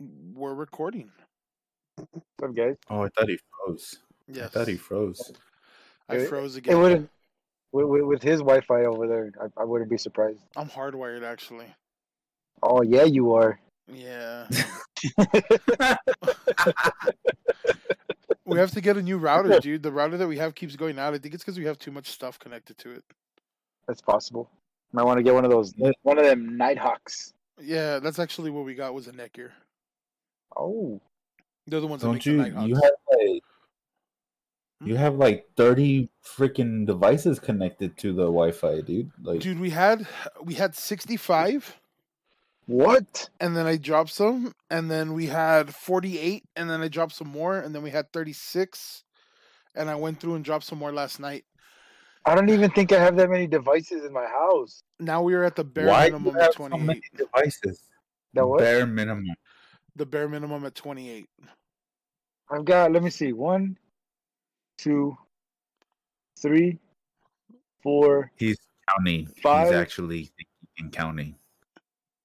We're recording. What's up, guys? Oh, I thought he froze. Yeah, I thought he froze. I It- froze It again. wouldn't with, with, with his Wi-Fi over there. I, I wouldn't be surprised. I'm hardwired actually. Oh yeah, you are. Yeah. we have to get a new router, dude. The router that we have keeps going out. I think it's because we have too much stuff connected to it. That's possible. Might want to get one of those. One of them Nighthawks. Yeah, that's actually what we got was a Netgear. Oh, They're the ones that Don't make you? the You have like hmm? you have like thirty freaking devices connected to the Wi-Fi, dude. Like, Dude, we had we had 65 what? and then I dropped some and then we had 48 and then I dropped some more and then we had 36 and I went through and dropped some more last night. I don't even think I have that many devices in my house. Now we are at the bare why minimum at have so many devices? That was Bare minimum. The bare minimum at 28. I've got. Let me see. One, two, three, four. He's counting. Five. He's actually thinking counting.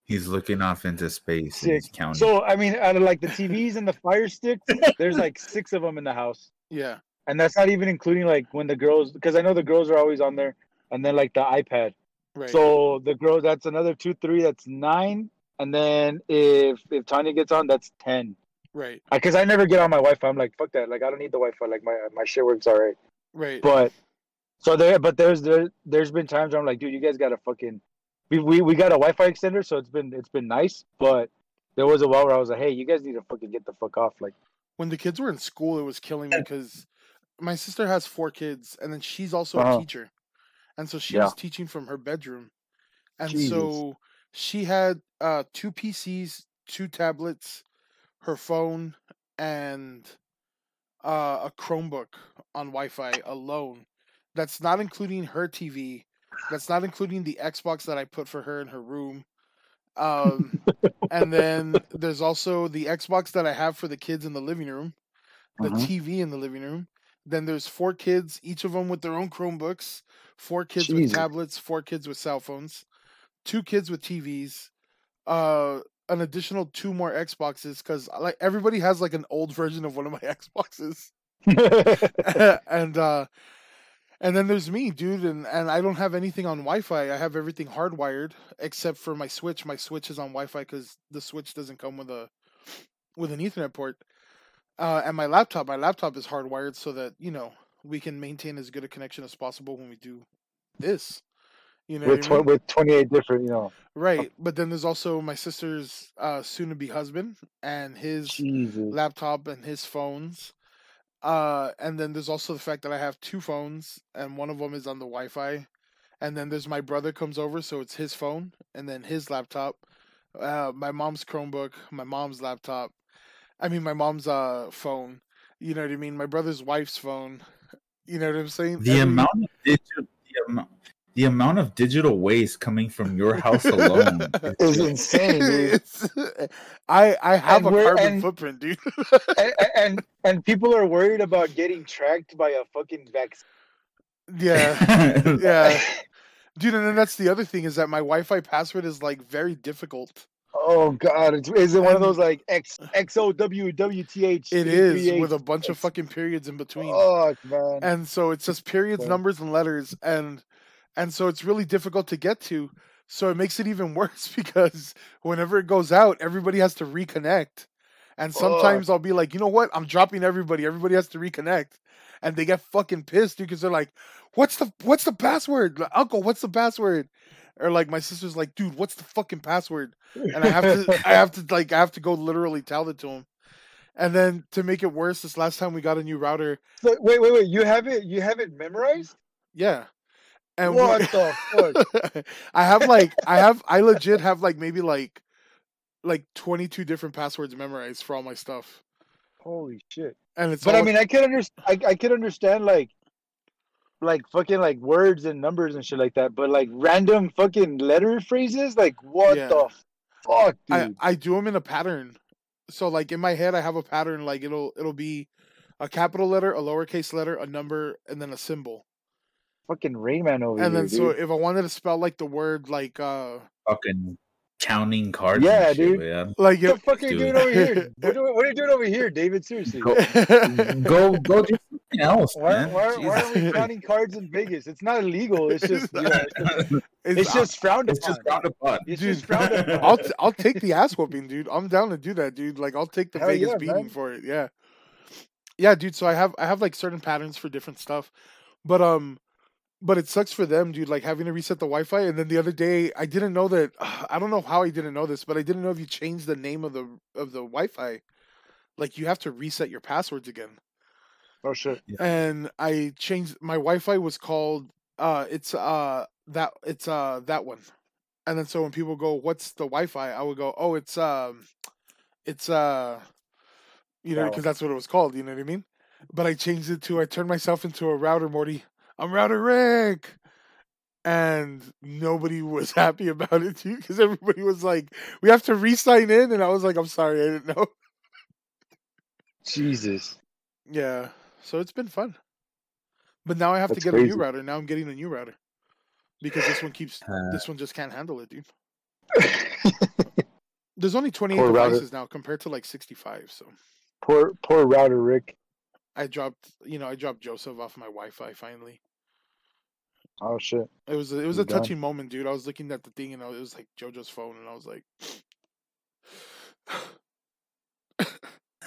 He's looking off into space and he's Six. counting. So I mean, out of like the TVs and the Fire Sticks, there's like six of them in the house. Yeah. and that's not even including like when the girls because i know the girls are always on there and then like the ipad Right. so the girls that's another two three that's nine and then if if tanya gets on that's 10 right. because I, never get on my wi-fi i'm like fuck that like i don't need the wi-fi like my my shit works all right Right. but so there but there's there there's been times where i'm like dude you guys gotta fucking we, we we got a wi-fi extender so it's been it's been nice but there was a while where i was like hey you guys need to fucking get the fuck off like when the kids were in school, it was killing me because my sister has four kids, and then she's also Uh-huh. a teacher, and so she Yeah. was teaching from her bedroom, and Jesus. so she had uh, two PCs, two tablets, her phone, and uh, a Chromebook on Wi-Fi alone. That's not including her TV. That's not including the Xbox that I put for her in her room. Um, and then there's also the Xbox that I have for the kids in the living room, the Mhm. TV in the living room. Then there's four kids, each of them with their own Chromebooks, four kids with tablets, four kids with cell phones, two kids with TVs, uh, an additional two more Xboxes because like everybody has like an old version of one of my Xboxes, and uh, and then there's me, dude, and and I don't have anything on Wi-Fi. I have everything hardwired except for my Switch. My Switch is on Wi-Fi because the Switch doesn't come with a with an Ethernet port. Uh, and my laptop, my laptop is hardwired so that you know we can maintain as good a connection as possible when we do this. You know, with what I mean? with 28 different you know right? But then there's also my sister's uh, soon-to-be husband and his Jesus. laptop and his phones. Uh, and then there's also the fact that I have two phones, and one of them is on the Wi-Fi. And then there's my brother comes over, so it's his phone, and then his laptop, uh, my mom's Chromebook, my mom's laptop. I mean, my mom's uh phone. You know what I mean? My brother's wife's phone. You know what I'm saying? the Every- amount of digital, the amount, the amount of digital waste coming from your house alone. is insane, dude. It's- I I have And a carbon and- footprint, dude. and, and and people are worried about getting tracked by a fucking vaccine. yeah. yeah dude and then that's the other thing is that my wi-fi password is like very difficult Oh God! It's, is it one of those like X X O W W T H? it is with a bunch of fucking periods in between Oh man! and so it's just periods numbers and letters and and so it's really difficult to get to so it makes it even worse because whenever it goes out everybody has to reconnect. And sometimes i'll be like you know what? I'm dropping everybody. Everybody has to reconnect. And they get fucking pissed because they're like what's the what's the password? Like, uncle what's the password? Or like my sister's like dude what's the fucking password? And i have to i have to like i have to go literally tell it to him and then to make it worse this last time we got a new router So, wait, wait, wait! You have it? You have it memorized? yeah and we- what the fuck? I have like I have I legit have like maybe like like 22 different passwords memorized for all my stuff. Holy shit! And it's But I mean, I can understand. I, I could understand like, like fucking like words and numbers and shit like that. But like random fucking letter phrases, like what Yeah. the fuck, I, dude? I do them in a pattern. So like in my head I have a pattern like it'll it'll be a capital letter, a lowercase letter, a number, and then a symbol. Fucking Rain Man over and here, And then so if I wanted to spell like the word like uh fucking counting cards. Yeah, and shit, dude. but yeah. like What the fuck are you Dude. doing over here? What are, what are you doing over here, David? Seriously. Go, go, go do something else, Why, man. why, why are we counting cards in Vegas? It's not illegal. It's just, you know, it's, it's, it's just frowned it's upon. just frowned upon. It's Dude, just frowned upon. I'll t- I'll take the ass whooping, dude. I'm down to do that, dude. Like I'll take the Hell Vegas yeah, beating man. for it. Yeah, yeah, dude. So I have I have like certain patterns for different stuff, but um, but it sucks for them, dude. Like having to reset the Wi-Fi, and then the other day I didn't know that. I don't know how I didn't know this, but I didn't know if you change the name of the of the Wi-Fi, like you have to reset your passwords again. oh shit. And I changed my Wi-Fi was called uh it's uh that it's uh that one. And then so when people go, "What's the Wi-Fi?" I would go, "Oh, it's um it's uh you know, because that's what it was called, you know what I mean? But I changed it to I turned myself into a router Morty. I'm router Rick. And nobody was happy about it too because everybody was like, "We have to re-sign in," and I was like, "I'm sorry, I didn't know." Jesus. Yeah, so it's been fun. But now I have That's to get a new router. Now I'm getting a new router because this one keeps Uh, this one just can't handle it, dude. There's only 28 Poor router. devices now compared to like 65. So poor, poor router Rick. I dropped, you know, I dropped Joseph off my Wi-Fi finally. Oh shit. It was a, it was a done. touching moment, dude. I was looking at the thing and I, it was like JoJo's phone, and I was like,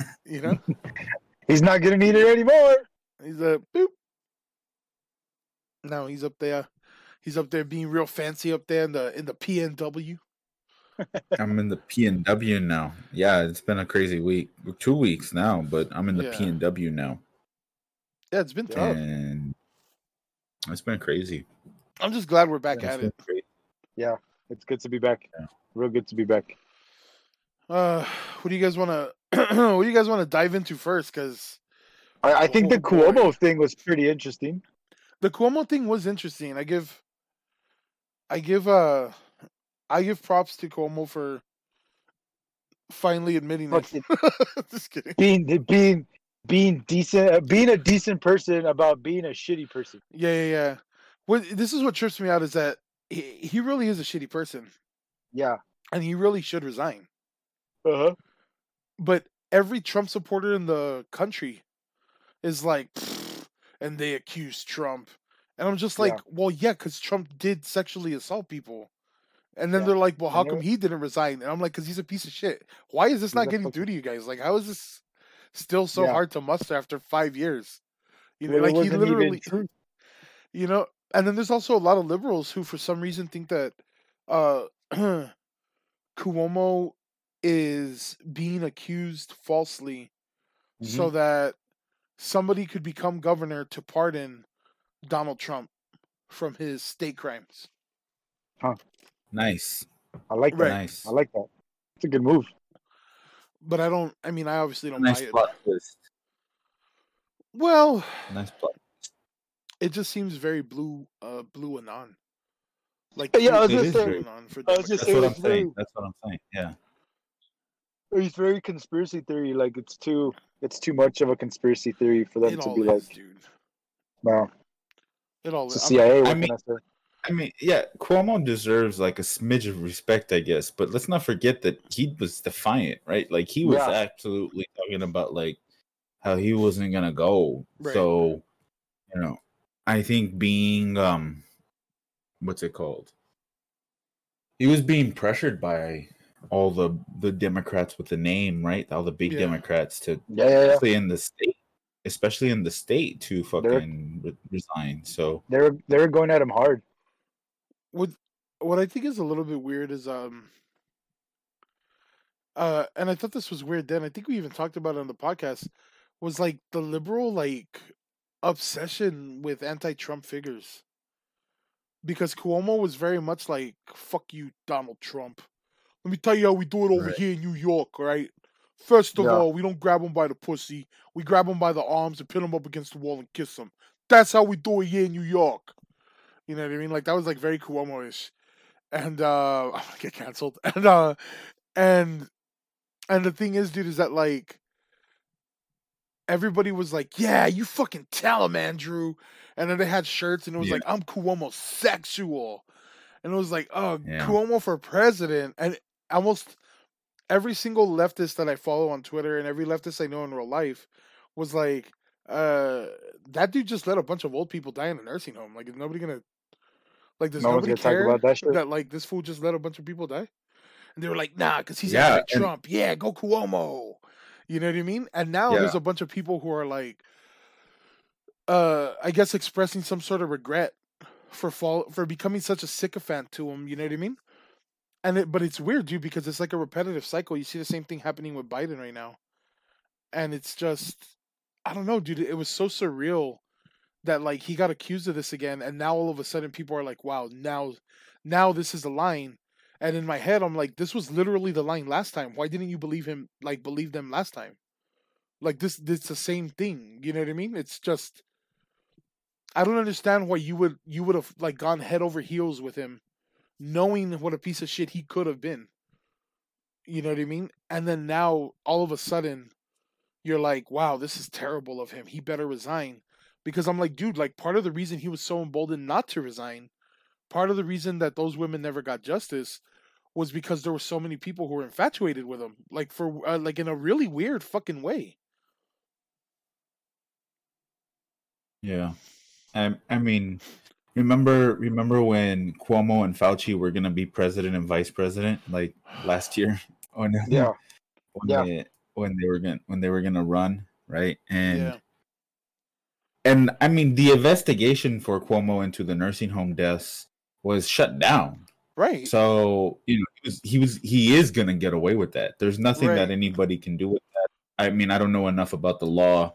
you know, He's not gonna need it anymore. he's a boop. Now he's up there. He's up there being real fancy up there in the in the PNW. I'm in the P and W now. Yeah, it's been a crazy week. Two weeks now, but I'm in the Yeah. P and W now, Yeah, it's been tough. and it's been crazy. I'm just glad we're back yeah, at it. crazy. It's good to be back. Yeah. Real good to be back. Uh, what do you guys want to? what do you guys want to dive into first? Because I, I think the Oh, boy. Cuomo thing was pretty interesting. the Cuomo thing was interesting. I give, I give, uh, I give props to Cuomo for finally admitting it. Fucking just kidding. being being being decent, uh, being a decent person about being a shitty person. Yeah, yeah, yeah. What this is what trips me out is that he, he really is a shitty person, Yeah. and he really should resign. Uh huh. But every Trump supporter in the country is like, and they accuse Trump, and I'm just like, Yeah. well, yeah, because Trump did sexually assault people. And then Yeah. they're like, well, how come he didn't resign? And I'm like, because he's a piece of shit. Why is this not getting through to you guys? Like, how is this still so Yeah. hard to muster after five years? You know, Well, like he literally, you know, and then there's also a lot of liberals who, for some reason, think that uh, Cuomo is being accused falsely so that somebody could become governor to pardon Donald Trump from his state crimes. Nice, I like that. Right. nice, I like that. It's a good move. But I don't. I mean, I obviously don't nice buy it. plot twist. Well, Nice plot. it just seems very blue, uh, blue anon. Like Yeah, I was blue gonna say- anon for I was just That's saying what I'm it's saying. That's what I'm saying. Yeah. It's very conspiracy theory. Like it's too, it's too much of a conspiracy theory for them It to be is, like, dude. no, It all it's is. the CIA. What I mean- I mean, yeah, Cuomo deserves like a smidge of respect, I guess. But let's not forget that he was defiant, right? Like he was Yeah. absolutely talking about like how he wasn't gonna go. Right. So, you know, I think being um, what's it called? He was being pressured by all the the Democrats with the name, right? All the big Yeah. Democrats to Yeah, yeah, especially in the state, especially in the state to fucking re- resign. So They were they were going at him hard. What what I think is a little bit weird is um uh and I thought this was weird then. I think we even talked about it on the podcast was like the liberal like obsession with anti-Trump figures. Because Cuomo was very much like fuck you Donald Trump. Let me tell you how we do it over Right. here in New York, right? First of Yeah. all, we don't grab him by the pussy. We grab him by the arms and pin him up against the wall and kiss him. That's how we do it here in New York. You know what I mean? Like that was like very Cuomo-ish. And uh I'm gonna get canceled. And uh and and the thing is, dude, is that like everybody was like, Yeah, you fucking tell him, Andrew. And then they had shirts and it was Yeah. like, I'm Cuomo sexual. And it was like, oh, Yeah. Cuomo for president. And almost every single leftist that I follow on Twitter and every leftist I know in real life was like, uh, that dude just let a bunch of old people die in a nursing home. Like, is nobody gonna like? Does No nobody care about that shit. that like this fool just let a bunch of people die? And they were like, nah, because he's Yeah, and- Trump. Yeah, go Cuomo. You know what I mean? And now Yeah. there's a bunch of people who are like, uh, I guess expressing some sort of regret for fall for becoming such a sycophant to him. You know what I mean? And it, but it's weird, dude, because it's like a repetitive cycle. You see the same thing happening with Biden right now, and it's just, I don't know, dude. It was so surreal that like he got accused of this again, and now all of a sudden people are like, wow, now, now this is the line. And in my head, I'm like, this was literally the line last time. Why didn't you believe him? Like believe them last time? Like this, is the same thing. You know what I mean? It's just, I don't understand why you would you would have like gone head over heels with him, knowing what a piece of shit he could have been. You know what I mean? And then now all of a sudden, you're like, wow, this is terrible of him. He better resign. Because I'm like, dude, like part of the reason he was so emboldened not to resign, part of the reason that those women never got justice was because there were so many people who were infatuated with him, like for uh, like in a really weird fucking way. Yeah. I I mean, remember remember when Cuomo and Fauci were gonna be president and vice president like last year? When, Yeah. when Yeah. they when they were gonna when they were gonna run, right? And yeah, and I mean the investigation for Cuomo into the nursing home deaths was shut down. right. So you know he was he was he is gonna get away with that. There's nothing Right. that anybody can do with that. I mean I don't know enough about the law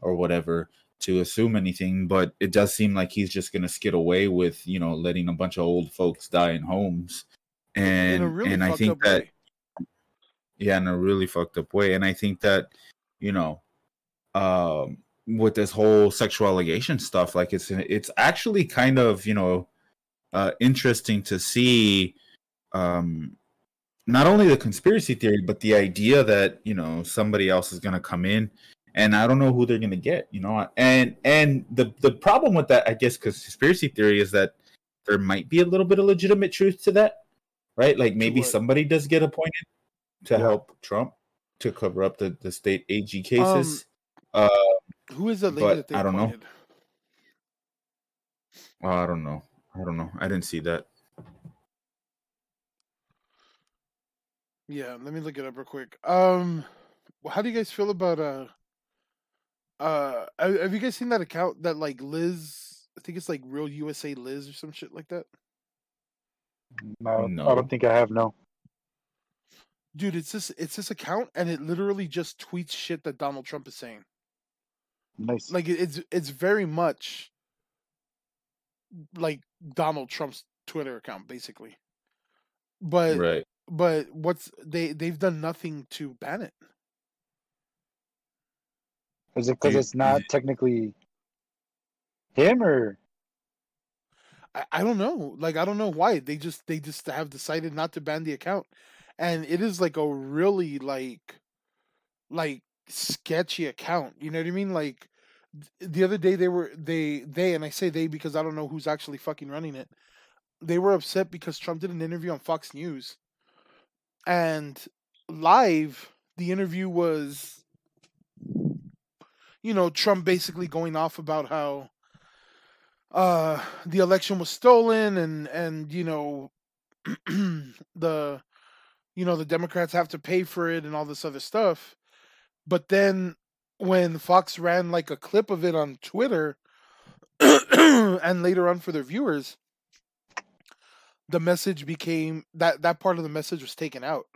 or whatever to assume anything, but it does seem like he's just gonna skid away with you know letting a bunch of old folks die in homes, and really and I think that way. yeah in a really fucked up way, and I think that you know um with this whole sexual allegation stuff like it's it's actually kind of you know uh interesting to see um not only the conspiracy theory but the idea that you know somebody else is going to come in and i don't know who they're going to get you know? And and the the problem with that i guess because conspiracy theory is that there might be a little bit of legitimate truth to that right? Like maybe somebody does get appointed to Yeah. help trump to cover up the the state ag cases. Uh Who is the lady but that they I don't know. appointed? well, i don't know i don't know i didn't see that Yeah, let me look it up real quick. Um, how do you guys feel about uh, uh, have have you guys seen that account that like Liz? I think it's like Real USA Liz or some shit like that. No, I don't think I have. No. Dude, it's this it's this account and it literally just tweets shit that Donald Trump is saying. Nice. Like it's it's very much like Donald Trump's Twitter account, basically. But right but what's they they've done nothing to ban it. Is it because it's not technically him or I, I don't know. Like I don't know why they just they just have decided not to ban the account, and it is like a really like like sketchy account. You know what I mean? Like th- the other day they were they they and I say they because I don't know who's actually fucking running it. They were upset because Trump did an interview on Fox News, and live the interview was, you know, Trump basically going off about how uh the election was stolen and and you know the you know the democrats have to pay for it and all this other stuff but then when fox ran like a clip of it on twitter and later on for their viewers the message became that that part of the message was taken out.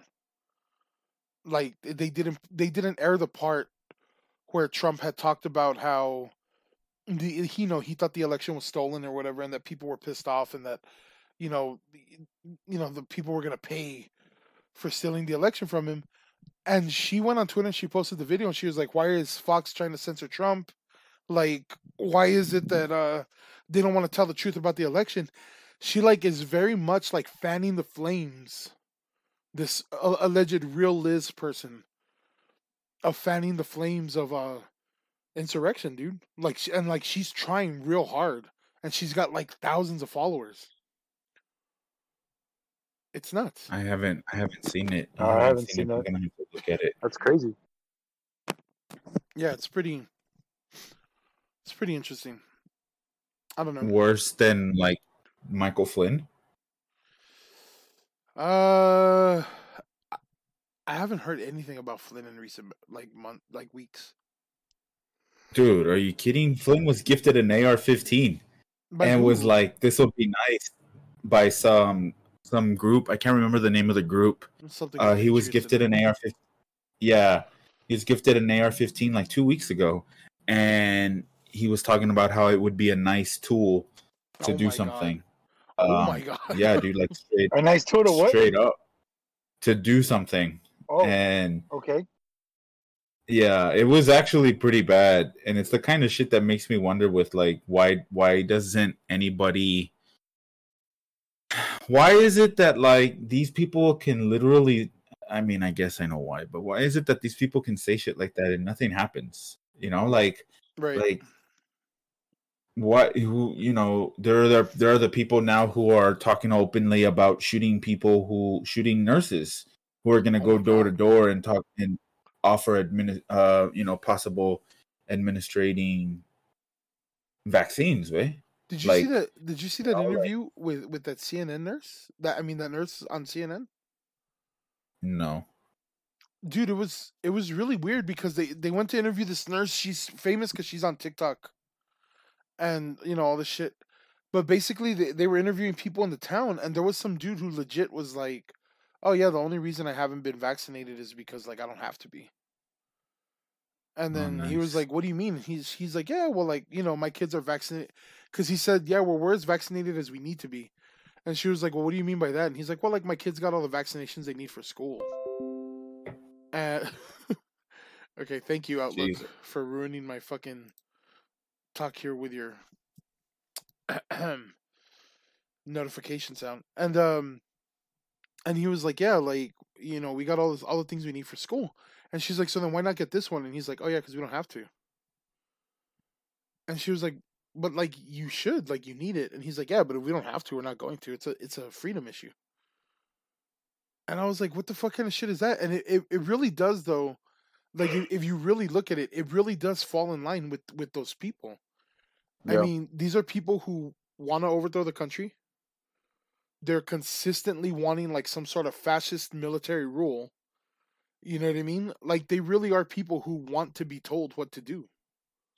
Like they didn't they didn't air the part where trump had talked about how the he you know he thought the election was stolen or whatever and that people were pissed off and that you know you know the people were going to pay for stealing the election from him and she went on twitter and she posted the video and she was like why is fox trying to censor trump like why is it that uh they don't want to tell the truth about the election she like is very much like fanning the flames this uh, alleged real liz person of fanning the flames of uh insurrection, dude. Like, and like she's trying real hard, and she's got like thousands of followers. It's nuts. I haven't I haven't seen it. Oh, I haven't seen it. I'm that. gonna have to look at it. That's crazy. Yeah, it's pretty. It's pretty interesting. I don't know. Worse than like Michael Flynn. Uh, I- I haven't heard anything about Flynn in recent like month, like weeks. Dude, are you kidding? Flynn was gifted an AR-15 By and was like, "This will be nice." By some some group, I can't remember the name of the group. something. Uh, he was gifted an. AR-15. Yeah, he was gifted an AR-15 like two weeks ago, and he was talking about how it would be a nice tool to Oh do my God. something. Oh Um, my god! yeah, dude, like straight, A nice tool to what? straight up to do something, Oh, and okay. yeah, it was actually pretty bad, and it's the kind of shit that makes me wonder with like why why doesn't anybody why is it that like these people can literally I mean I guess I know why, but why is it that these people can say shit like that and nothing happens? You know, like right. like what who you know there are the, there are the people now who are talking openly about shooting people who shooting nurses who are going to Oh go door to door and talk and offer admin uh you know possible administrating vaccines way Did you see like- that? Did you see that all right. interview with with that CNN nurse? That I mean, that nurse on CNN. no Dude, it was it was really weird because they they went to interview this nurse. She's famous because she's on TikTok, and you know all this shit. But basically, they they were interviewing people in the town, and there was some dude who legit was like, "Oh yeah, the only reason I haven't been vaccinated is because like I don't have to be." And Oh, then he was like, "What do you mean?" He's he's like, "Yeah, well, like you know, my kids are vaccinated." Because he said, "Yeah, well, we're as vaccinated as we need to be." And she was like, "Well, what do you mean by that?" And he's like, "Well, like my kids got all the vaccinations they need for school." And okay, thank you Outlook Jeez. for ruining my fucking talk here with your notification sound. And um and he was like, "Yeah, like, you know, we got all this all the things we need for school." And she's like, "So then why not get this one?" And he's like, "Oh yeah, cuz we don't have to." And she was like, "But like you should, like you need it." And he's like, "Yeah, but if we don't have to, we're not going to. It's a it's a freedom issue." And I was like, "What the fuck kind of shit is that?" And it it, it really does though. Like if, if you really look at it, it really does fall in line with with those people. I mean, these are people who want to overthrow the country. They're consistently wanting like some sort of fascist military rule. You know what I mean? Like they really are people who want to be told what to do.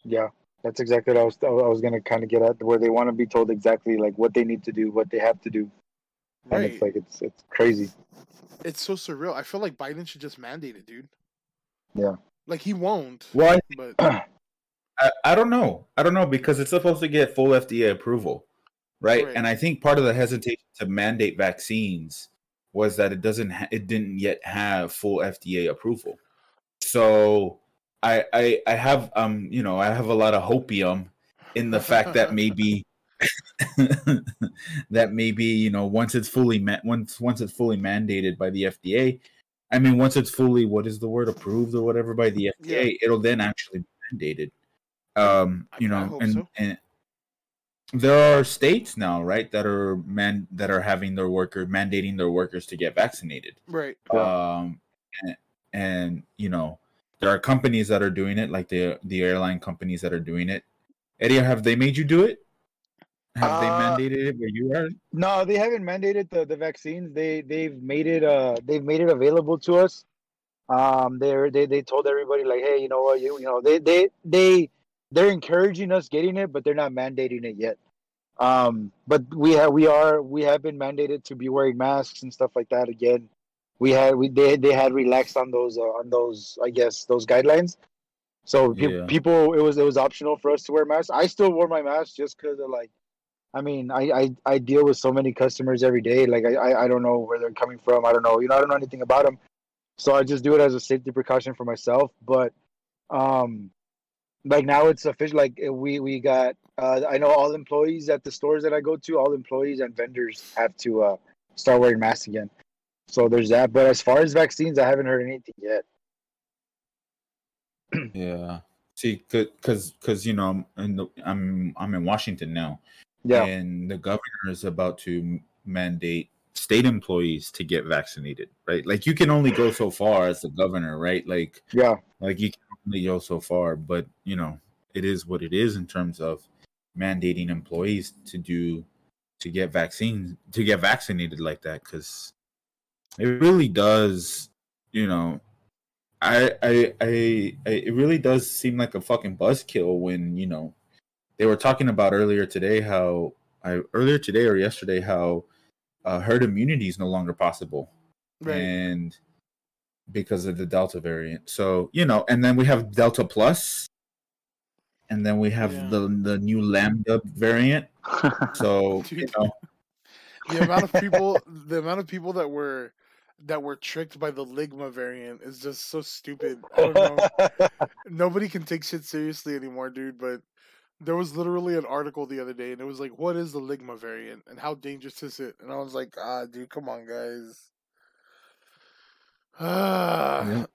Yeah, that's exactly what I was. I was gonna kind of get at where they want to be told exactly like what they need to do, what they have to do, right. and it's like it's it's crazy. It's so surreal. I feel like Biden should just mandate it, dude. Yeah. Like he won't, well but I, I don't know i don't know because it's supposed to get full fda approval right, Right. and i think part of the hesitation to mandate vaccines was that it doesn't ha- it didn't yet have full fda approval so i i i have um you know i have a lot of hopium in the fact that maybe that maybe you know once it's fully ma- once once it's fully mandated by the FDA, I mean once it's fully what is the word approved or whatever by the FDA, it'll then actually be mandated. Um, you know, and so. and there are states now, right, that are man that are having their worker mandating their workers to get vaccinated right. um and, and you know there are companies that are doing it like the the airline companies that are doing it eddie have they made you do it have they Uh, mandated it where you are No, they haven't mandated the, the vaccines. They they've made it uh they've made it available to us. Um, they're they they told everybody like, hey, you know what, you you know they they they they're encouraging us getting it, but they're not mandating it yet. Um, but we have we are we have been mandated to be wearing masks and stuff like that again. We had we they they had relaxed on those uh, on those I guess those guidelines. So pe- Yeah. people it was it was optional for us to wear masks. I still wore my mask just because of like I mean, I, I I deal with so many customers every day. Like I, I I don't know where they're coming from. I don't know. You know, I don't know anything about them. So I just do it as a safety precaution for myself. But um, like now it's official. Like uh, we we got. Uh, I know all employees at the stores that I go to. All employees and vendors have to uh start wearing masks again. So there's that. But as far as vaccines, I haven't heard anything yet. yeah see because because you know I'm in the, i'm i'm in washington now Yeah. and the governor is about to mandate state employees to get vaccinated, right? Like you can only go so far as the governor, right? Like Yeah. like you can go so far, but you know, it is what it is in terms of mandating employees to do to get vaccines to get vaccinated like that because it really does, you know, I, I I I it really does seem like a fucking buzzkill when you know they were talking about earlier today how I earlier today or yesterday how uh, herd immunity is no longer possible Right. and because of the delta variant. So you know and then we have delta plus and then we have Yeah. the the new lambda variant. So you know. The amount of people the amount of people that were that were tricked by the ligma variant is just so stupid. I don't know. Nobody can take shit seriously anymore dude but there was literally an article the other day and it was like what is the ligma variant and how dangerous is it? And i was like ah dude come on guys Yeah.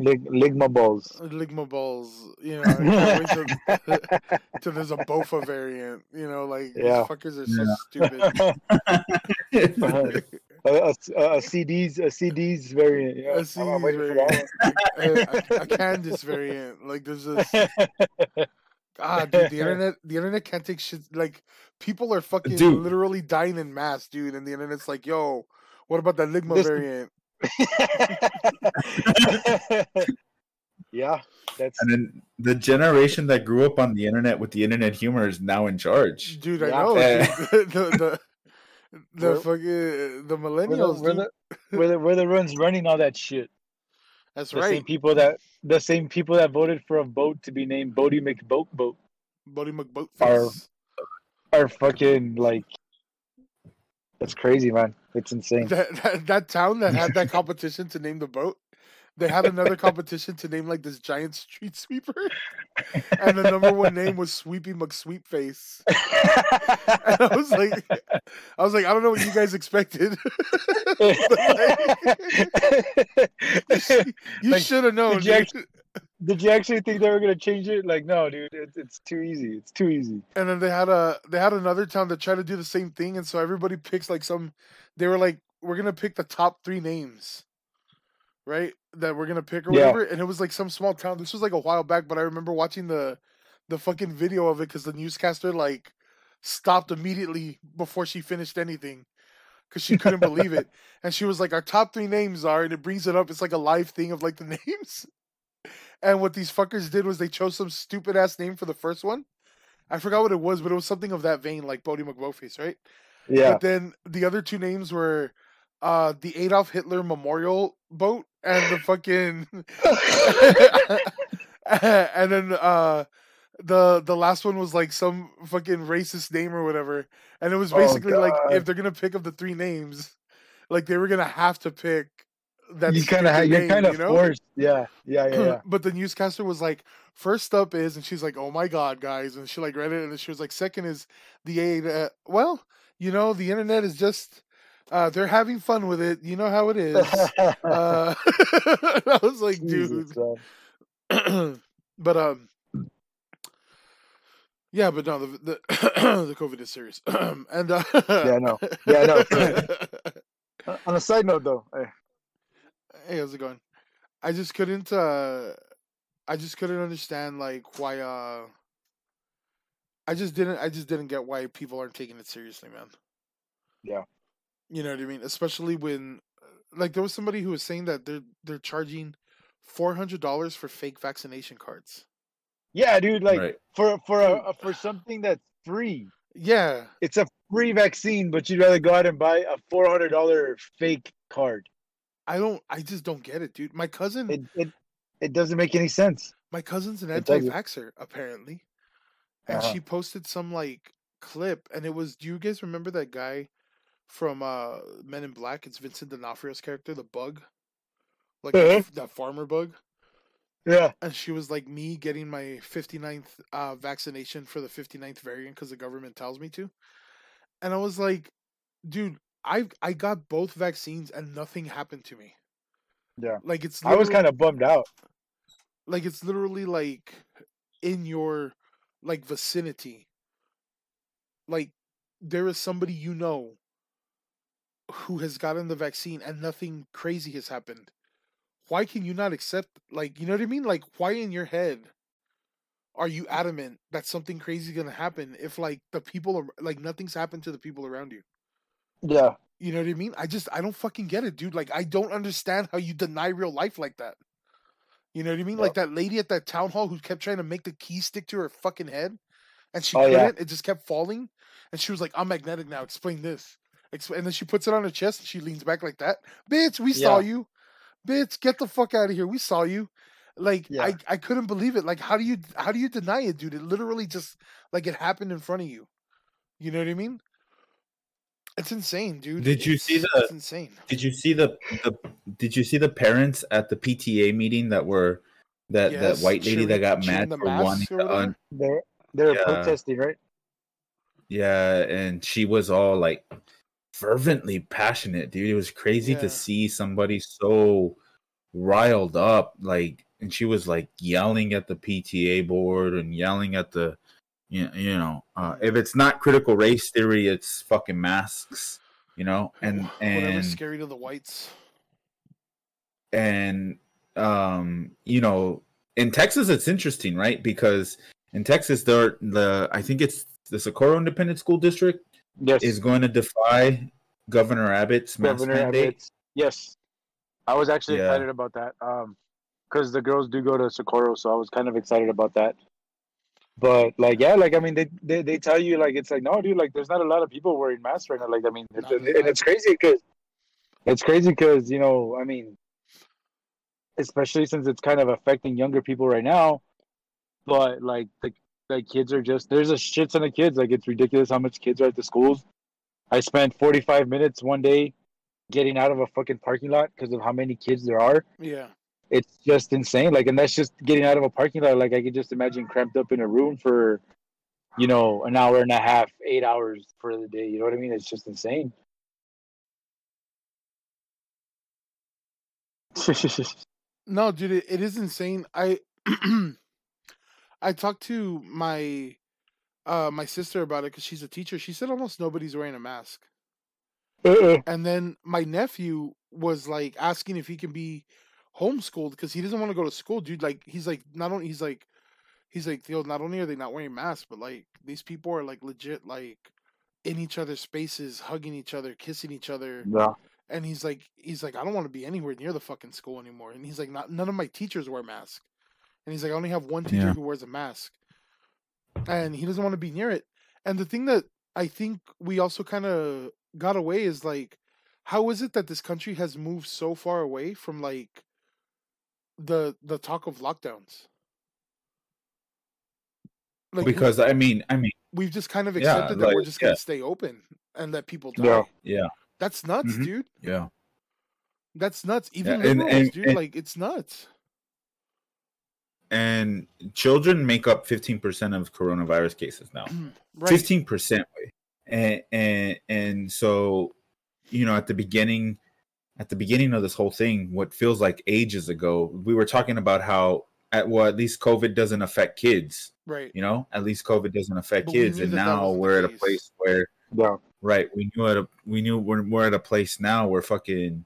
Lig- ligma balls. ligma balls you know I can't wait till, till there's a bofa variant you know like Yeah. these fuckers are so Yeah. stupid a, a, a CDs a CDs variant. Yeah, A I'm- I'm CDs waiting for that a, a, a Candace variant. Like there's this ah dude, the internet the internet can't take shit like people are fucking Dude. literally dying in mass, dude, and the internet's like, yo, what about that Ligma This- variant? yeah, that's and then the generation that grew up on the internet with the internet humor is now in charge Dude, I Yeah. know. Yeah. dude. the the the We're- fucking uh, the we're the, millennials, we're, dude. the, we're, the, we're the ones running all that shit. That's The right. same people that the same people that voted for a boat to be named Boaty McBoat Boat Buddy McBoatface. Our- are fucking like that's crazy, man. It's insane. that, that that town that had that competition to name the boat, they had another competition to name like this giant street sweeper, and the number one name was Sweepy McSweepface. And I was like, I was like, I don't know what you guys expected. you Like, should have known. did you actually- Did you actually think they were gonna change it? Like, no, dude, it's it's too easy. It's too easy. And then they had a they had another town that tried to do the same thing, and so everybody picks like some. They were like, we're gonna pick the top three names, right? That we're gonna pick or Yeah. whatever. And it was like some small town. This was like a while back, but I remember watching the the fucking video of it because the newscaster like stopped immediately before she finished anything because she couldn't believe it. And she was like, "Our top three names are," and it brings it up. It's like a live thing of like the names. And what these fuckers did was they chose some stupid ass name for the first one. I forgot what it was, but it was something of that vein, like Boaty McBoatface, right? Yeah. But then the other two names were uh the Adolf Hitler Memorial Boat and the fucking and then uh the the last one was like some fucking racist name or whatever. And it was Oh, basically like if they're gonna pick up the three names, like they were gonna have to pick that you kind of you're kind of you know? forced. Yeah. Yeah. Yeah. Yeah. but the newscaster was like, first up is, and she's like, oh my god, guys, and she like read it, and she was like, second is the aid. Uh, well, you know, the internet is just, uh, they're having fun with it. You know how it is. uh, I was like, Jesus, dude, but um, yeah, but no, the the, the COVID is serious, and uh, Yeah, no. Yeah, no. On a side note, though, eh, hey, how's it going? I just couldn't uh I just couldn't understand like why uh I just didn't I just didn't get why people aren't taking it seriously, man. Yeah. You know what I mean? Especially when like there was somebody who was saying that they're they're charging four hundred dollars for fake vaccination cards. yeah, dude, like right for for a, for something that's free, Yeah. it's a free vaccine, but you'd rather go out and buy a four hundred dollar fake card. I don't I just don't get it, dude. My cousin It it it doesn't make any sense. my cousin's an anti-vaxxer apparently and Uh-huh. she posted some like clip and it was do you guys remember that guy from uh men in black it's vincent d'onofrio's character the bug like that Uh-huh. that farmer bug Yeah. and she was like me getting my 59th uh vaccination for the 59th variant because the government tells me to and i was like dude i i got both vaccines and nothing happened to me Yeah. like it's I was kind of bummed out. like it's literally like in your like vicinity like there is somebody you know who has gotten the vaccine and nothing crazy has happened, why can you not accept like you know what I mean? Like why in your head are you adamant that something crazy is gonna happen if like the people are like nothing's happened to the people around you? Yeah. You know what I mean? I just I don't fucking get it, dude. Like I don't understand how you deny real life like that. You know what I mean? Yep. Like that lady at that town hall who kept trying to make the key stick to her fucking head, and she Oh, couldn't. yeah. It just kept falling, and she was like, "I'm magnetic now. Explain this." And then she puts it on her chest, and she leans back like that. Bitch, we saw you. Bitch, get the fuck out of here. We saw you. Like Yeah. I, I couldn't believe it. Like how do you how do you deny it, dude? It literally just like it happened in front of you. You know what I mean? It's insane, dude. Did you see the- It's insane. Did you see the, the Did you see the parents at the PTA meeting that were that Yes, that white lady that got mad for masks wanting to un- They're they're Yeah. protesting, right? yeah, and she was all like fervently passionate, dude. It was crazy Yeah. to see somebody so riled up, like, and she was like yelling at the PTA board and yelling at the, you you know, uh, if it's not critical race theory, it's fucking masks, you know, and Wh- whatever's and scary to the whites. and um you know in texas it's interesting right because in texas there the i think it's the socorro independent school district Yes. is going to defy governor abbott's mask Governor mandate Abbott's. Yes. I was actually Yeah. excited about that. Um, because the girls do go to Socorro, so I was kind of excited about that. But like, yeah, like I mean, they, they they tell you like it's like no, dude, like there's not a lot of people wearing masks right now. Like I mean, it's, Not and enough. it's crazy because it's crazy because you know, I mean, especially since it's kind of affecting younger people right now. But like the like kids are just there's a shit ton of kids. Like it's ridiculous how much kids are at the schools. I spent 45 minutes one day getting out of a fucking parking lot because of how many kids there are. Yeah. It's just insane. Like, and that's just getting out of a parking lot. Like, I could just imagine cramped up in a room for, you know, an hour and a half, eight hours for the day. You know what I mean? It's just insane. No, dude, it, it is insane. I I talked to my uh my sister about it because she's a teacher. She said almost nobody's wearing a mask. Uh-uh. And then my nephew was like asking if he can be homeschooled because he doesn't want to go to school, dude. Like he's like not only he's like he's like yo, not only are they not wearing masks, but like these people are like legit like in each other's spaces, hugging each other, kissing each other. Yeah. And he's like he's like, I don't want to be anywhere near the fucking school anymore. And he's like, not none of my teachers wear masks. And he's like, I only have one teacher Yeah. who wears a mask. And he doesn't want to be near it. And the thing that I think we also kind of got away is like, how is it that this country has moved so far away from like the the talk of lockdowns? Like we- because i mean i mean we've just kind of Yeah, accepted that we're like, just gonna yeah. stay open and let people die. Yeah. yeah That's nuts, Mhm. dude. yeah That's nuts. Even and- liberals, and- dude. and- like it's nuts. and children make up 15% of coronavirus cases now right. fifteen percent, and and and so, you know, at the beginning, at the beginning of this whole thing, what feels like ages ago, we were talking about how at well, at least COVID doesn't affect kids. Right. You know, at least COVID doesn't affect But kids, and that that now we're at a place where Yeah. right we knew at a we knew we're we're at a place now where fucking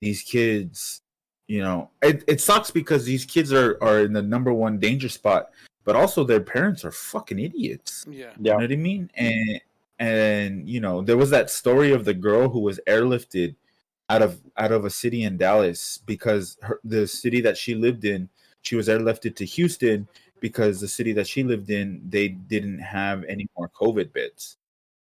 these kids you know it, it sucks because these kids are are in the number one danger spot but also their parents are fucking idiots Yeah. you know Yeah. what i mean and and you know there was that story of the girl who was airlifted out of out of a city in dallas because her, the city that she lived in she was airlifted to houston because the city that she lived in they didn't have any more covid beds.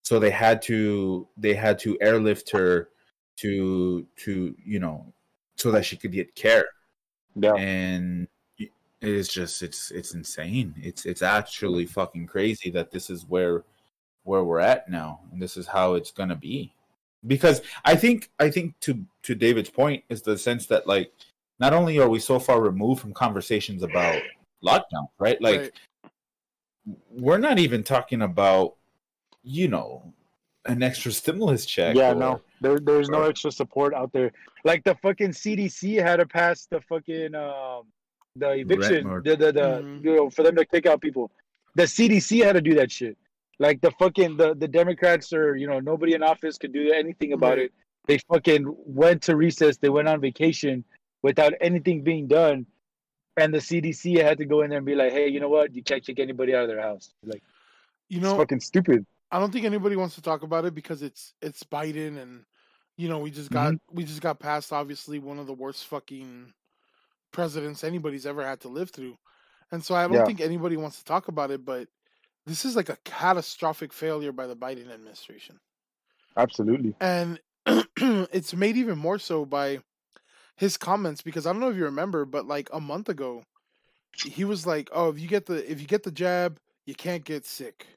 So they had to they had to airlift her to to you know so that she could get care. Yeah. and it is just it's it's insane. It's it's actually fucking crazy that this is where where we're at now. And this is how it's gonna be because i think i think to to david's point is the sense that like not only are we so far removed from conversations about lockdown right like right. we're not even talking about you know an extra stimulus check Yeah, or- no, there, there's no extra support out there. Like the fucking CDC had to pass the fucking um the eviction, or- the the, the Mhm. you know for them to kick out people. The CDC had to do that shit. Like the fucking the the Democrats or you know nobody in office could do anything about it. They fucking went to recess. They went on vacation without anything being done, and the CDC had to go in there and be like, "Hey, you know what? You can't kick anybody out of their house." Like, You it's know, fucking stupid. I don't think anybody wants to talk about it because it's it's Biden and you know we just got Mm-hmm. we just got past obviously one of the worst fucking presidents anybody's ever had to live through, and so I don't Yeah. think anybody wants to talk about it. But this is like a catastrophic failure by the Biden administration, Absolutely. and it's made even more so by his comments because I don't know if you remember, but like a month ago, he was like, "Oh, if you get the if you get the jab, you can't get sick."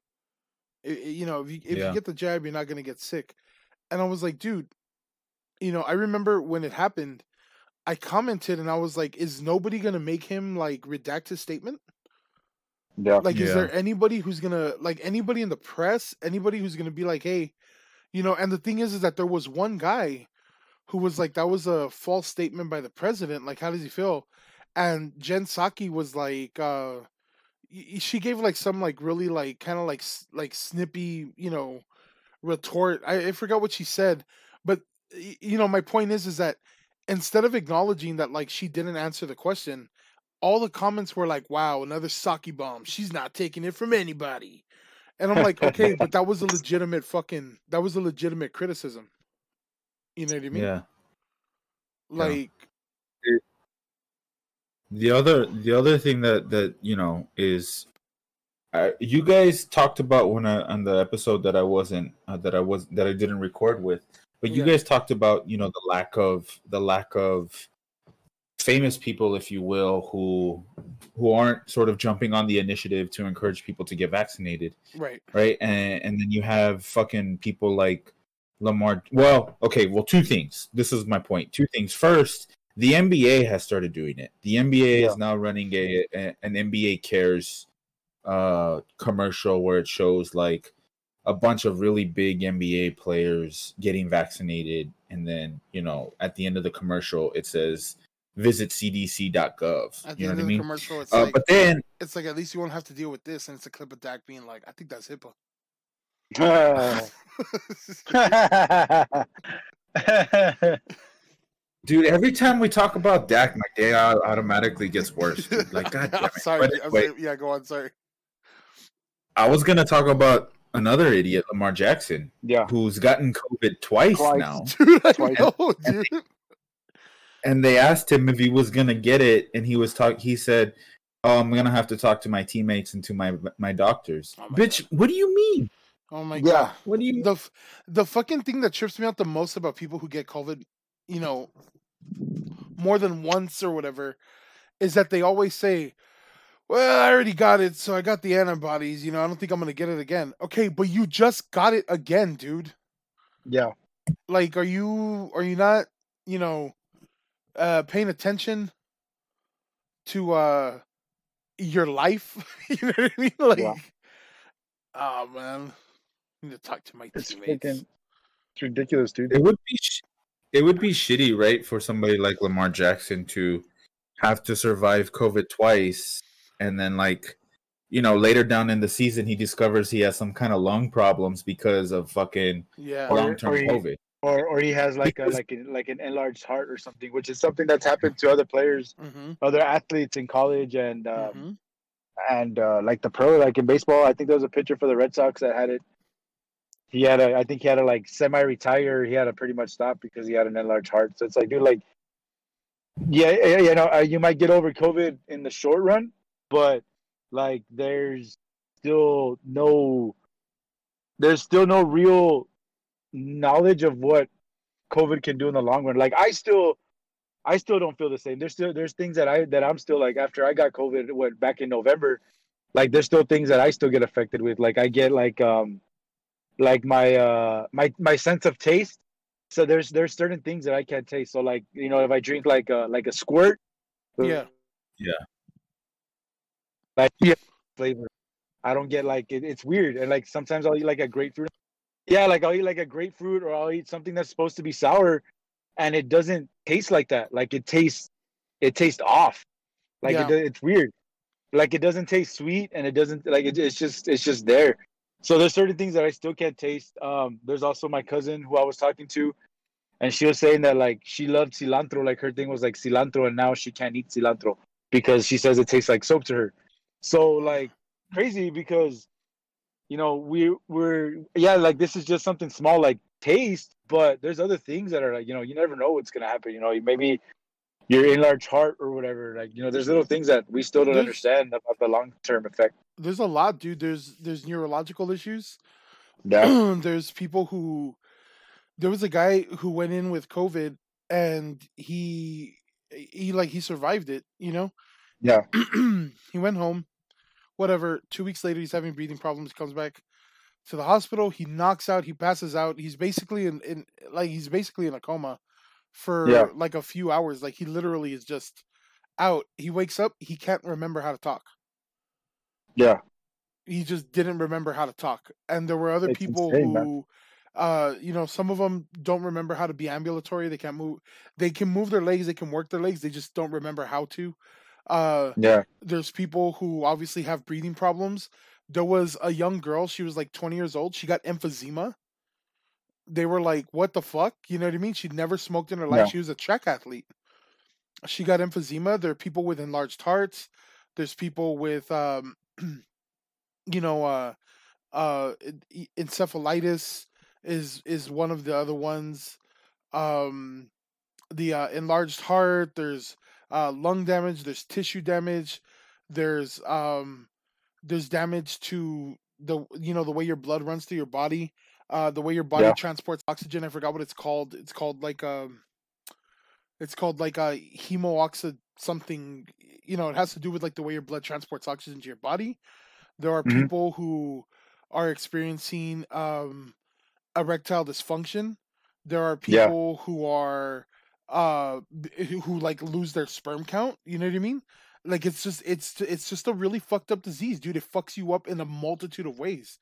You know, if you if Yeah. you get the jab, you're not gonna get sick. And I was like, dude, you know, I remember when it happened, I commented and I was like, is nobody gonna make him like redact his statement? Yeah. Like, is there anybody who's gonna like anybody in the press, anybody who's gonna be like, hey, you know? And the thing is, is that there was one guy who was like, that was a false statement by the president. Like, how does he feel? And Jen Psaki was like, uh, she gave like some like really like kind of like like snippy, you know, retort. I, I forgot what she said, but you know, my point is, is that instead of acknowledging that like she didn't answer the question, all the comments were like, "Wow, another Psaki bomb. She's not taking it from anybody." And I'm like, okay, but that was a legitimate fucking that was a legitimate criticism. You know what I mean? Yeah. Like, The other the other thing that that you know is uh, you guys talked about when I on the episode that I wasn't uh, that I was that I didn't record with, but you Yeah. guys talked about you know the lack of the lack of famous people, if you will, who who aren't sort of jumping on the initiative to encourage people to get vaccinated right? right? And and then you have fucking people like Lamar. Well, okay, well, two things. This is my point. Two things. First, the NBA has started doing it. The NBA Yeah. is now running a, a an NBA Cares uh commercial where it shows like a bunch of really big NBA players getting vaccinated and then, you know, at the end of the commercial it says visit cdc.gov. At the You know end what I of the mean? commercial, it's Uh, like but then it's like at least you won't have to deal with this, and it's a clip of Dak being like, "I think that's HIPAA." Dude, every time we talk about Dak, my day automatically gets worse. Dude. Like, god damn I'm it. sorry. But I'm sorry. Yeah, go on. Sorry. I was gonna talk about another idiot, Lamar Jackson, yeah. who's gotten COVID twice, Twice. now. Dude, I Twice. know, dude. And they asked him if he was gonna get it, and he was talk. He said, "Oh, I'm gonna have to talk to my teammates and to my my doctors." Oh my Bitch, what do you mean? Oh my Yeah. god. What do you? The f- the fucking thing that trips me out the most about people who get COVID, you know, more than once or whatever, is that they always say, "Well, I already got it, so I got the antibodies. You know, I don't think I'm gonna get it again." Okay, but you just got it again, dude. Yeah. Like, are you are you not, you know, uh, paying attention to uh your life? you know what I mean? Like, Yeah. oh man, I need to talk to my It's teammates. freaking it's ridiculous, dude. It would be. Sh- it would be shitty, right, for somebody like Lamar Jackson to have to survive COVID twice, and then like, you know, later down in the season, he discovers he has some kind of lung problems because of fucking Yeah. Long term COVID. Or or he has like a like a, like an enlarged heart or something, which is something that's happened to other players, Mm-hmm. other athletes in college and um, hmm and uh, like the pro, like in baseball. I think there was a pitcher for the Red Sox that had it. He had a, I think he had to like semi-retire. He had to pretty much stop because he had an enlarged heart. So it's like, dude, like, yeah, yeah, you know, uh, you might get over COVID in the short run, but like, there's still no, there's still no real knowledge of what COVID can do in the long run. Like, I still, I still don't feel the same. There's still there's things that I that I'm still like after I got COVID what back in November, like there's still things that I still get affected with. Like I get like um like my uh my my sense of taste. So there's there's certain things that I can't taste. So like you know if I drink like a like a squirt, Yeah. Yeah, like yeah, flavor. I don't get like it, it's weird. And like sometimes I'll eat like a grapefruit. Yeah, like I'll eat like a grapefruit or I'll eat something that's supposed to be sour and it doesn't taste like that. Like it tastes it tastes off. Like Yeah. it, it's weird. Like it doesn't taste sweet and it doesn't like it, it's just it's just there. So there's certain things that I still can't taste. Um there's also my cousin who I was talking to and she was saying that like she loved cilantro, like her thing was like cilantro, and now she can't eat cilantro because she says it tastes like soap to her. So like crazy because you know we we're yeah like this is just something small like taste, but there's other things that are like you know you never know what's gonna happen. You know maybe your enlarged heart or whatever. Like you know there's little things that we still don't There's- understand about the long term effect. There's a lot, dude. There's there's neurological issues. Yeah, there's people who there was a guy who went in with COVID and he he like he survived it, you know? yeah, he went home, whatever. Two weeks later he's having breathing problems, comes back to the hospital, he knocks out, he passes out. He's basically in, in like he's basically in a coma for Yeah. like a few hours. Like he literally is just out. He wakes up, he can't remember how to talk yeah, he just didn't remember how to talk and there were other It's people insane, man. who uh you know some of them don't remember how to be ambulatory they can't move they can move their legs they can work their legs they just don't remember how to uh yeah, there's people who obviously have breathing problems. There was a young girl she was like 20 years old she got emphysema. They were like what the fuck? You know what i mean? She'd never smoked in her life Yeah. she was a track athlete. She got emphysema there are people with enlarged hearts there's people with um you know uh uh encephalitis is is one of the other ones. Um the uh, enlarged heart there's uh lung damage there's tissue damage there's um there's damage to the you know the way your blood runs through your body uh the way your body Yeah. transports oxygen i forgot what it's called it's called like um it's called like a hemooxid something you know it has to do with like the way your blood transports oxygen to your body there are Mhm. people who are experiencing um erectile dysfunction there are Yeah. people who are uh who like lose their sperm count you know what i mean? Like it's just it's it's just a really fucked up disease dude it fucks you up in a multitude of ways.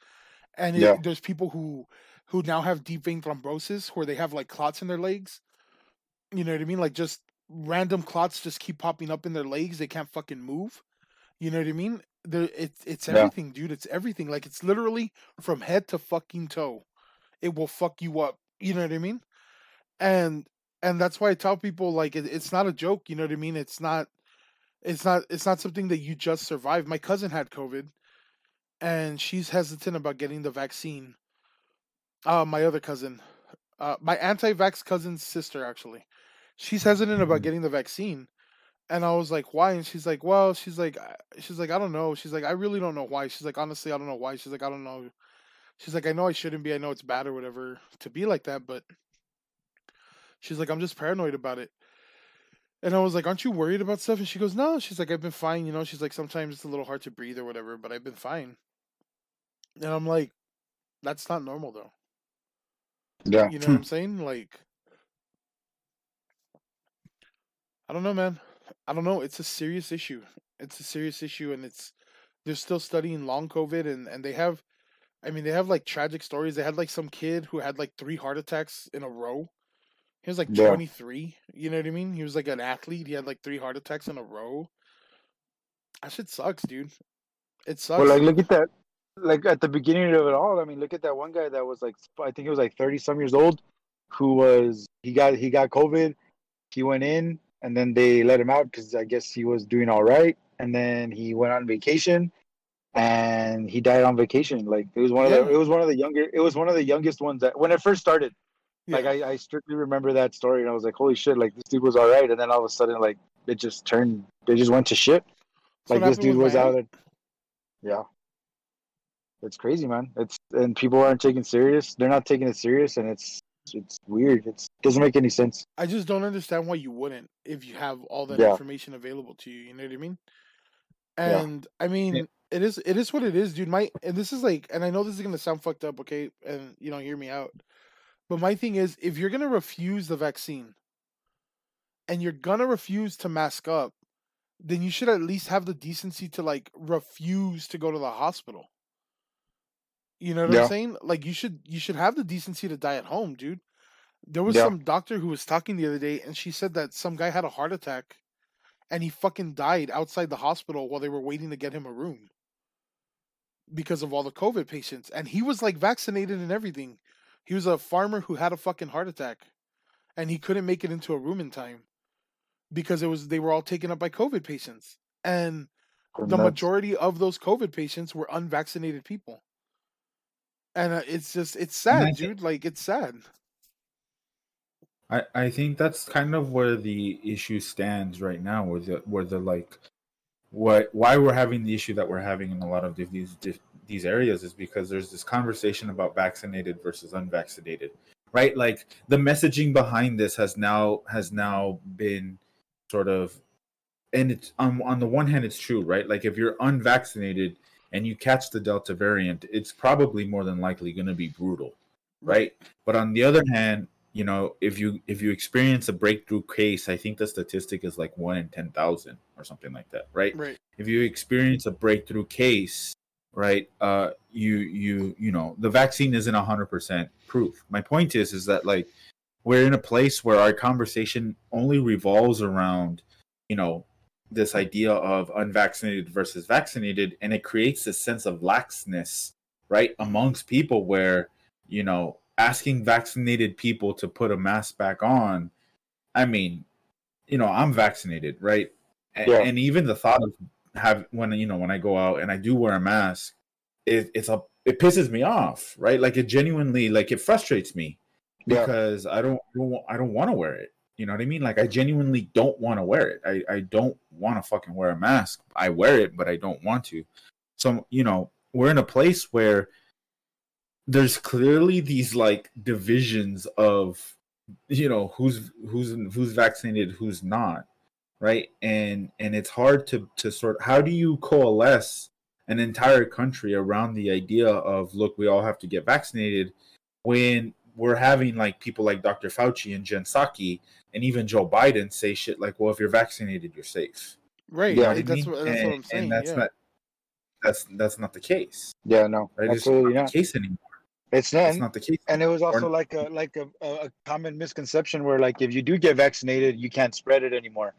And it, Yeah. there's people who who now have deep vein thrombosis where they have like clots in their legs you know what i mean? Like just random clots just keep popping up in their legs they can't fucking move you know what i mean? There it's it's Yeah. everything dude it's everything like it's literally from head to fucking toe it will fuck you up you know what i mean? And and that's why i tell people like it, it's not a joke you know what i mean? It's not it's not it's not something that you just survive. My cousin had covid and she's hesitant about getting the vaccine. Uh my other cousin uh my anti-vax cousin's sister actually. She's hesitant about Mhm. getting the vaccine and i was like why? And she's like well she's like she's like i don't know. She's like i really don't know why. She's like honestly i don't know why. She's like i don't know. She's like i know i shouldn't be. I know it's bad or whatever to be like that but she's like i'm just paranoid about it and i was like aren't you worried about stuff and she goes no she's like i've been fine you know she's like sometimes it's a little hard to breathe or whatever but i've been fine and i'm like that's not normal though yeah. you know what I'm hmm. saying? Like, I don't know, man. I don't know. It's a serious issue. It's a serious issue, and it's they're still studying long COVID, and and they have, I mean, they have like tragic stories. They had like some kid who had like three heart attacks in a row. He was like Yeah. 23. You know what I mean? He was like an athlete. He had like three heart attacks in a row. That shit sucks, dude. It sucks. Well, like look at that. Like at the beginning of it all, I mean, look at that one guy that was like, I think he was like thirty some years old, who was he got he got COVID, he went in, and then they let him out because I guess he was doing all right, and then he went on vacation, and he died on vacation. Like it was one of Yeah. the it was one of the younger it was one of the youngest ones that when it first started. Yeah. Like I, I strictly remember that story, and I was like, holy shit! Like this dude was all right, and then all of a sudden, like it just turned, they just went to shit. Like this dude was out. At, yeah, it's crazy, man. It's and people aren't taking serious. They're not taking it serious, and it's it's weird. It doesn't make any sense. I just don't understand why you wouldn't if you have all that Yeah. information available to you. You know what I mean? Yeah. And I mean, it is it is what it is, dude. My and this is like, and I know this is gonna sound fucked up, okay? And you know, hear me out. But my thing is, if you're gonna refuse the vaccine, and you're gonna refuse to mask up, then you should at least have the decency to like refuse to go to the hospital. You know what Yeah. I'm saying? Like you should you should have the decency to die at home, dude. There was Yeah. some doctor who was talking the other day and she said that some guy had a heart attack and he fucking died outside the hospital while they were waiting to get him a room because of all the COVID patients. And he was like vaccinated and everything. He was a farmer who had a fucking heart attack and he couldn't make it into a room in time because it was they were all taken up by COVID patients, and the majority of those COVID patients were unvaccinated people. And uh, it's just it's sad, dude. Like it's sad. I, I think that's kind of where the issue stands right now, where the where the like what why we're having the issue that we're having in a lot of these these areas is because there's this conversation about vaccinated versus unvaccinated, right? Like the messaging behind this has now has now been sort of, and it's on on the one hand it's true, right? Like if you're unvaccinated and you catch the Delta variant, it's probably more than likely going to be brutal, right? But on the other hand, you know, if you if you experience a breakthrough case, I think the statistic is like one in ten thousand or something like that, right? Right. If you experience a breakthrough case, right, uh, you you you know the vaccine isn't hundred percent proof. My point is is that like we're in a place where our conversation only revolves around, you know, this idea of unvaccinated versus vaccinated, and it creates this sense of laxness, right, amongst people where you know asking vaccinated people to put a mask back on i mean you know i'm vaccinated right and, Yeah. and even the thought of have when you know when i go out and i do wear a mask it, it's a it pisses me off right? Like it genuinely like it frustrates me because i don't, I don't i don't want to wear it. You know what i mean? Like i genuinely don't want to wear it. I i don't want to fucking wear a mask. I wear it but i don't want to. So you know we're in a place where there's clearly these like divisions of you know who's who's who's vaccinated who's not right and and it's hard to to sort how do you coalesce an entire country around the idea of look we all have to get vaccinated when we're having like people like Dr. Fauci and Jen Psaki and even Joe Biden say shit like well if you're vaccinated you're safe Right. Yeah. You know right, what I That's mean? what that's and, what I'm saying. and that's yeah. not that's that's not the case Yeah, no, right it's absolutely not not. the case anymore It's not. it's not the case and it was also Or- like a like a, a, a common misconception where like if you do get vaccinated, you can't spread it anymore.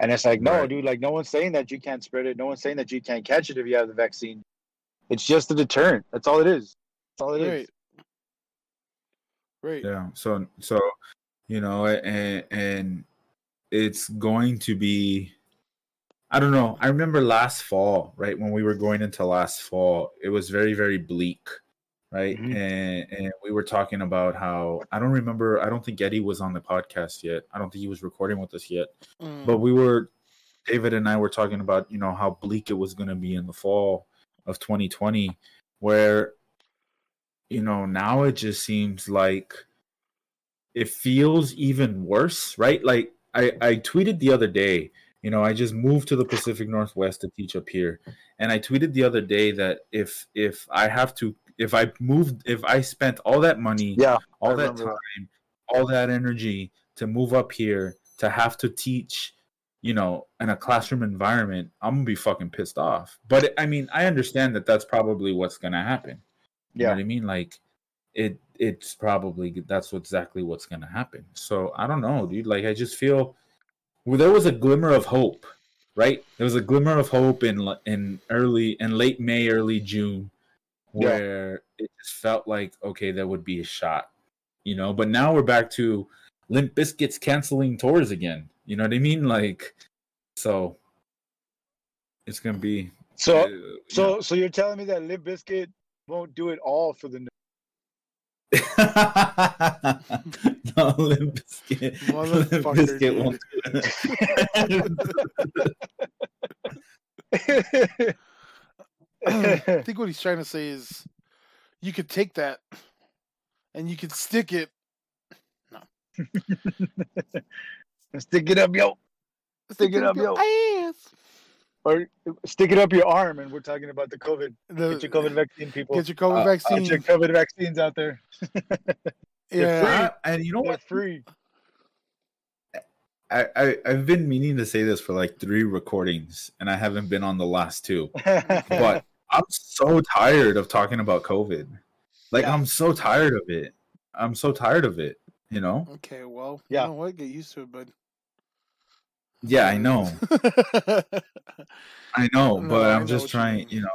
And it's like, no, Right. dude, like no one's saying that you can't spread it. No one's saying that you can't catch it if you have the vaccine. It's just a deterrent. That's all it is. That's all it is. Right. Right. yeah so so you know and and it's going to be i don't know i remember last fall right when we were going into last fall it was very very bleak right? Mhm. and and we were talking about how i don't remember i don't think eddie was on the podcast yet. I don't think he was recording with us yet. Mm. but we were david and i were talking about you know how bleak it was going to be in the fall of 2020 where you know now it just seems like it feels even worse right? Like i i tweeted the other day you know i just moved to the pacific northwest to teach up here. And i tweeted the other day that if if i have to if i moved if i spent all that money Yeah, all I that time, all that energy to move up here to have to teach, you know, in a classroom environment, I'm gonna be fucking pissed off. But I mean, I understand that that's probably what's gonna happen. You know Yeah. what I mean? Like, it it's probably that's exactly what's gonna happen. So I don't know, dude. Like, I just feel well, there was a glimmer of hope, right? There was a glimmer of hope in in early in late May, early June, Yeah. where it just felt like okay, there would be a shot, you know. But now we're back to Limp Bizkits canceling tours again. You know what I mean? Like, so it's gonna be So uh, so so you're telling me that Limp Bizkit won't do it all for the new. no, Limp Bizkit. Limp Motherfucker, won't do it. I think what he's trying to say is you could take that and you could stick it No. stick it up, yo, Stick it up, your yo. ass. or stick it up your arm. And we're talking about the COVID. The- Get your COVID vaccine, people. Get your COVID Uh, vaccine. Get your COVID vaccines out there. yeah. Uh, and you know They're what? free. I, I I've been meaning to say this for like three recordings, and I haven't been on the last two. But I'm so tired of talking about COVID. Like Yeah. I'm so tired of it. I'm so tired of it. You know? Okay, well, Yeah. you know what? Get used to it, bud. Yeah, I know. I know, No, but I I'm know just what you trying. You know,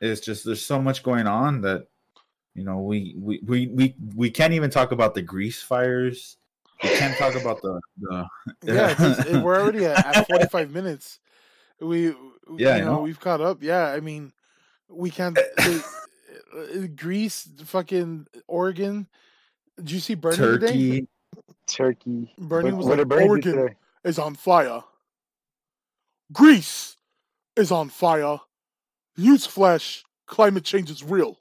it's just there's so much going on that You know, we we we we, we can't even talk about the Greece fires. We can't talk about the the Yeah, it's, it, we're already at, at 45 minutes. We, Yeah, you know, know. we've caught up. Yeah, I mean, we can't. They, uh, Greece, fucking Oregon. Did you see Bernie today? Turkey. Turkey. Bernie What- was what like, did Bernie Oregon is on fire. Greece is on fire. Newsflash: climate change is real.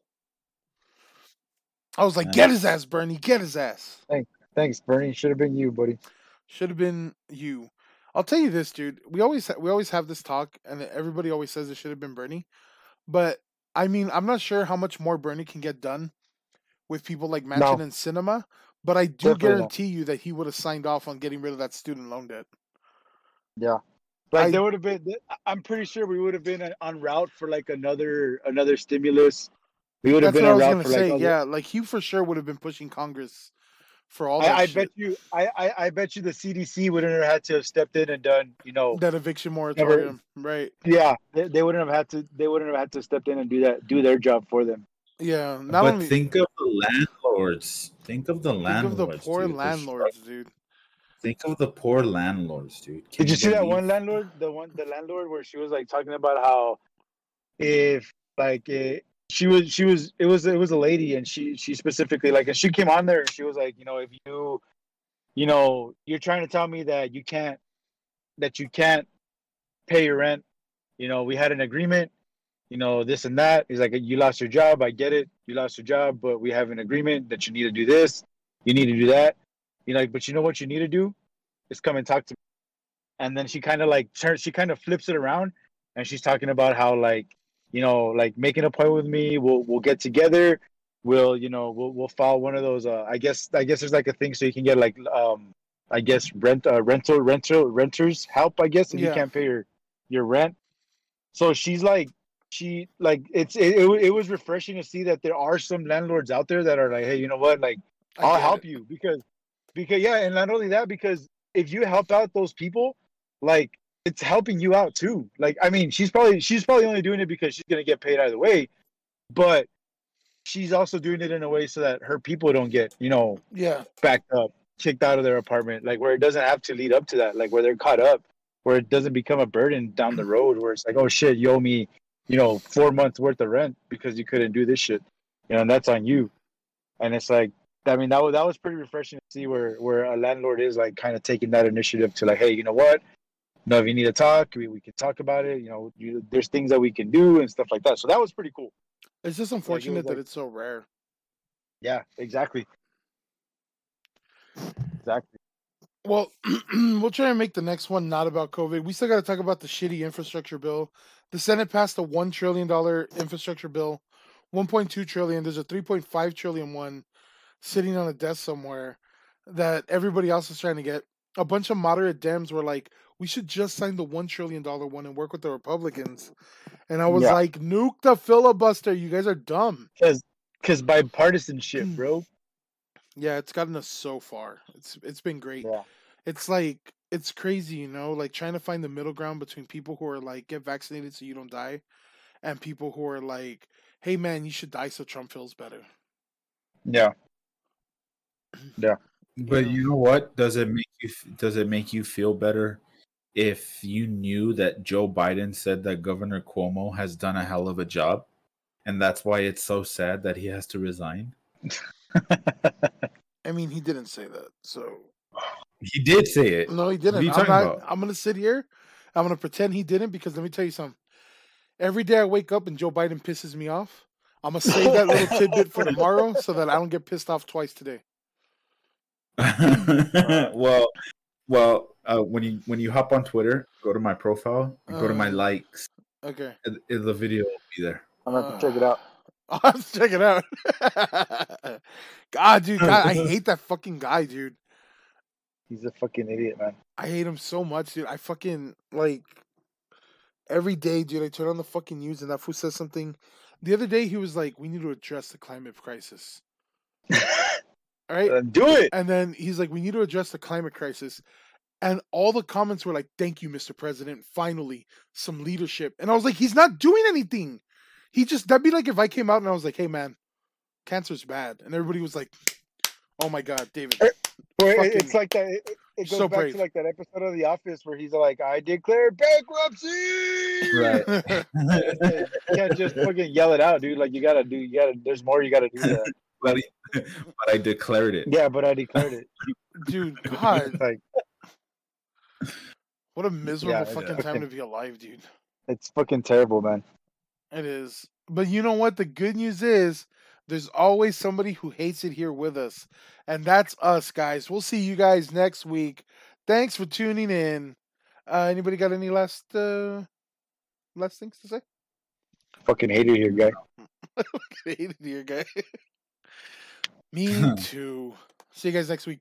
I was like, get his ass, Bernie, get his ass. Thanks, Thanks, Bernie. Should have been you, buddy. Should have been you. I'll tell you this, dude. We always we always have this talk, and everybody always says it should have been Bernie. But I mean, I'm not sure how much more Bernie can get done with people like Manchin No. and Sinema. But I do Definitely not. guarantee you that he would have signed off on getting rid of that student loan debt. Yeah. Like I- there would have been. I'm pretty sure we would have been uh, on route for like another another stimulus. We would have been what I on was route gonna for say. like. other- yeah, like he for sure would have been pushing Congress for all that I, I shit. bet you. I, I I bet you the CDC wouldn't have had to have stepped in and done. You know. that eviction moratorium, right? Yeah. They, they wouldn't have had to. They wouldn't have had to step in and do that. Do their job for them. Yeah, not but only think of the landlords. Think of the think landlords. of the poor dude. They're landlords, dude. Think of the poor landlords, dude. Can Did you see that one landlord? The one, the landlord, where she was like talking about how, if like eh, she was, she was, it was, it was a lady, and she, she specifically like, and she came on there, and she was like, you know, if you, you know, you're trying to tell me that you can't, that you can't pay your rent. You know, we had an agreement. You know, this and that. He's like, you lost your job. I get it. You lost your job, but we have an agreement that you need to do this. You need to do that. You know, like, but you know what you need to do is come and talk to me. And then she kind of like turns, she kind of flips it around, and she's talking about how like, you know, like make an appointment with me. We'll we'll get together. We'll you know we'll we'll file one of those. Uh, I guess I guess there's like a thing so you can get like um I guess rent uh, rental rental renters help. I guess if you can't pay your your rent. So she's like she like it's it, it, it was refreshing to see that there are some landlords out there that are like hey you know what like I'll help it. you because because yeah, and not only that, because if you help out those people, like it's helping you out too. Like I mean, she's probably she's probably only doing it because she's gonna get paid either way, but she's also doing it in a way so that her people don't get you know Yeah, backed up, kicked out of their apartment, like where it doesn't have to lead up to that, like where they're caught up, where it doesn't become a burden down the road, where it's like oh shit, you owe me, you know, four months worth of rent because you couldn't do this shit, you know, and that's on you, and it's like I mean, that was that was pretty refreshing to see where where a landlord is like kind of taking that initiative to like, hey, you know what? No, if you need to talk, we, we can talk about it. You know, you, there's things that we can do and stuff like that. So that was pretty cool. it's just unfortunate that like- it's so rare. Yeah, exactly. Exactly. Well, we'll try and make the next one not about COVID. We still got to talk about the shitty infrastructure bill. The Senate passed a one trillion dollar infrastructure bill, one point two trillion. There's a three point five trillion one sitting on a desk somewhere that everybody else is trying to get. A bunch of moderate Dems were like, "We should just sign the one trillion dollar one and work with the Republicans." And I was Yeah. like, "Nuke the filibuster! You guys are dumb." Because because bipartisanship, bro. Yeah, it's gotten us so far. It's it's been great. Yeah. It's like it's crazy, you know, like trying to find the middle ground between people who are like get vaccinated so you don't die and people who are like, "Hey man, you should die so Trump feels better." Yeah. Yeah. But you know what? Does it make you does it make you feel better if you knew that Joe Biden said that Governor Cuomo has done a hell of a job, and that's why it's so sad that he has to resign? I mean, he didn't say that. So, He did say it. no, he didn't. are you I'm not about? I'm going to sit here. I'm going to pretend he didn't because let me tell you something. Every day I wake up and Joe Biden pisses me off, I'm going to save that little tidbit for tomorrow so that I don't get pissed off twice today. well, well, uh, when you when you hop on Twitter, go to my profile, and go to my Uh. likes. Okay. and- and the video will be there. I'm gonna have to check it out. I'll have to check it out. God, dude, God, I hate that fucking guy, dude. He's a fucking idiot, man. I hate him so much, dude. I fucking like every day, dude. I turn on the fucking news and that fool says something. The other day, he was like, "We need to address the climate crisis." All right, Uh, do it. and then he's like, "We need to address the climate crisis," and all the comments were like, "Thank you, Mr. President. Finally, some leadership." And I was like, "He's not doing anything. He just that'd be like if I came out and I was like, "Hey, man, cancer's bad, and everybody was like, "Oh my god, David." Eh, well, Fucking- it's like that. It, it goes so back brave. to like that episode of The Office where he's like, "I declare bankruptcy." Right. you can't just fucking yell it out, dude. Like you gotta do. You gotta. There's more. You gotta do that. but, but I declared it. Yeah, but I declared it. dude, God, Like what a miserable Yeah, fucking time to be alive, dude. it's fucking terrible, man. It is. But you know what? The good news is there's always somebody who hates it here with us. And that's us, guys. We'll see you guys next week. Thanks for tuning in. Uh, anybody got any last uh last things to say? Fucking hate it here, guy. I hate it here, guy. Me too. See you guys next week.